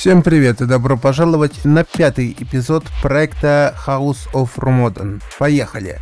Всем привет и добро пожаловать на пятый эпизод проекта House of Rumodon. Поехали!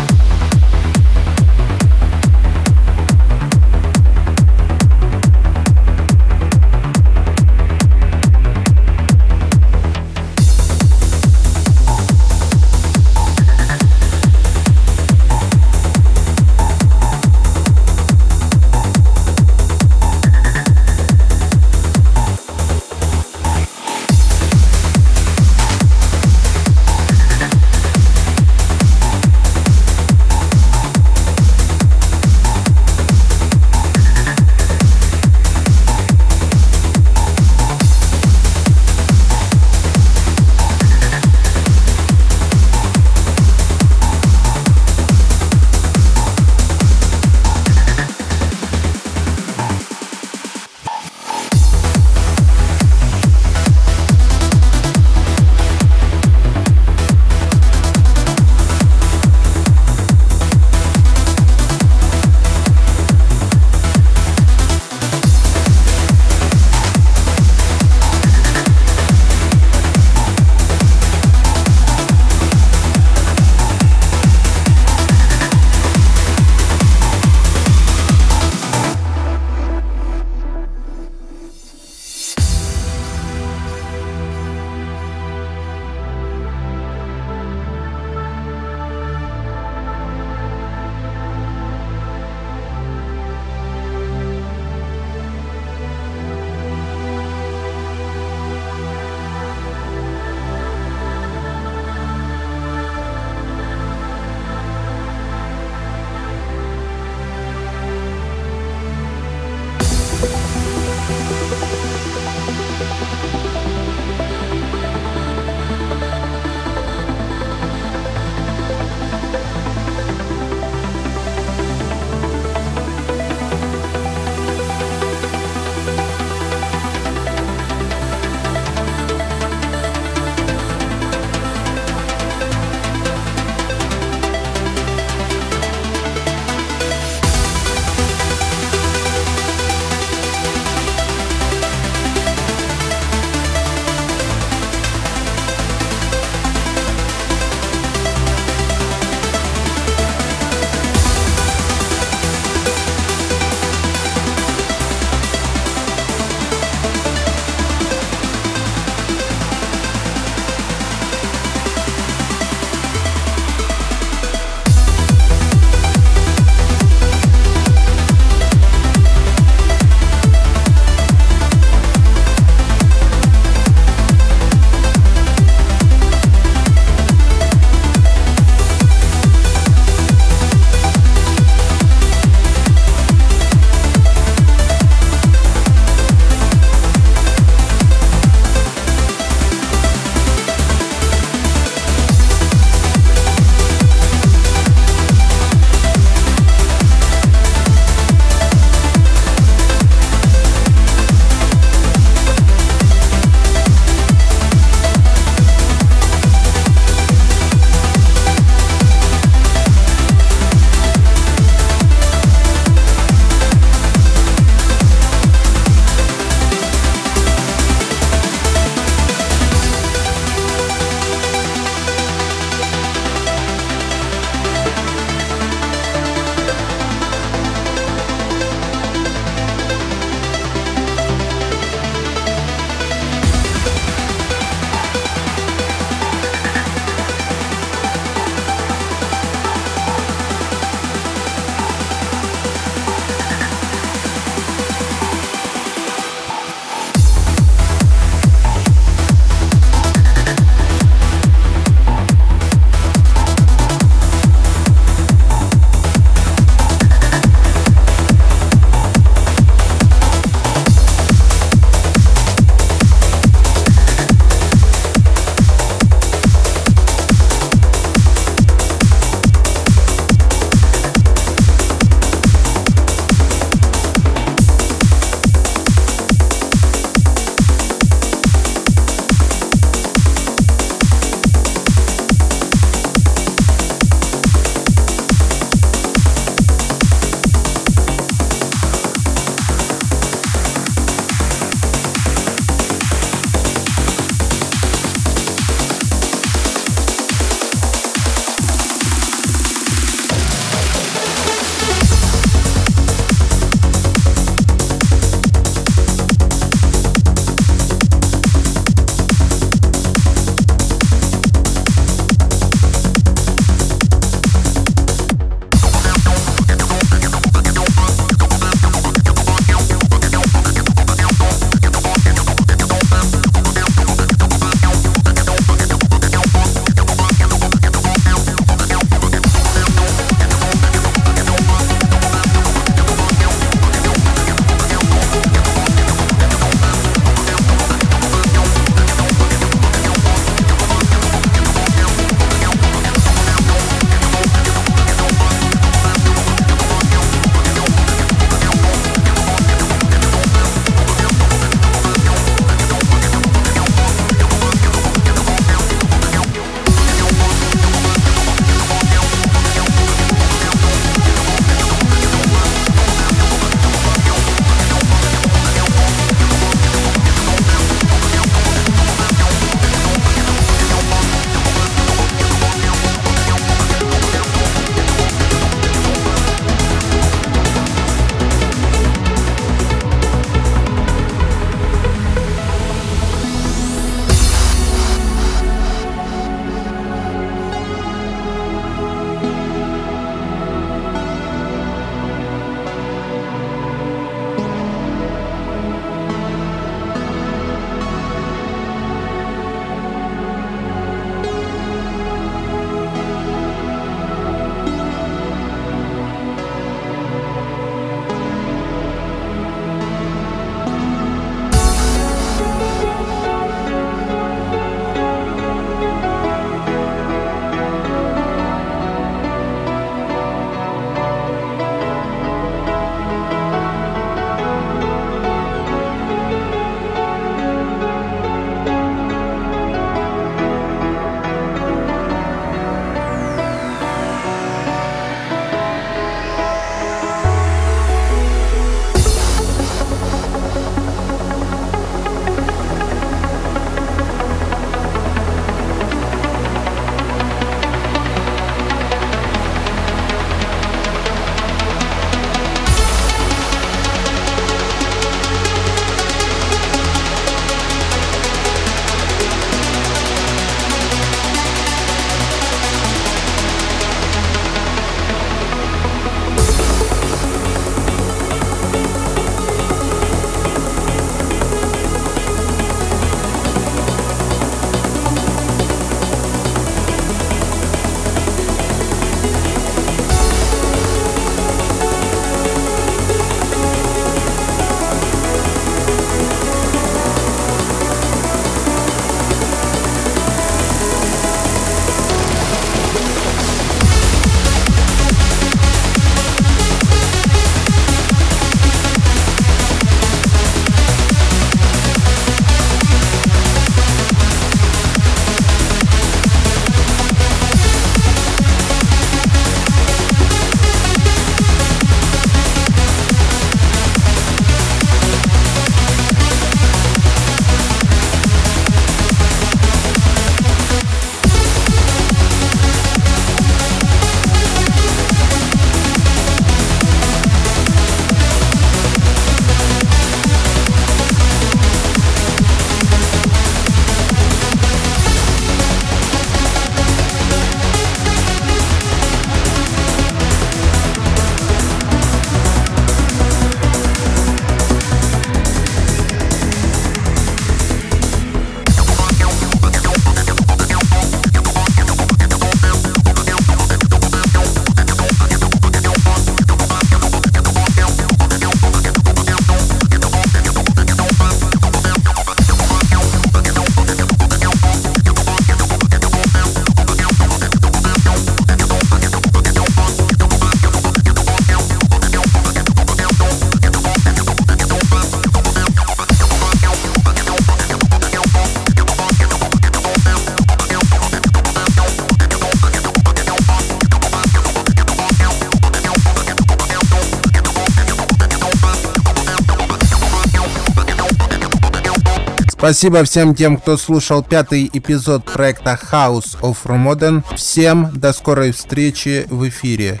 Спасибо всем тем, кто слушал пятый эпизод проекта House of Modern. Всем до скорой встречи в эфире.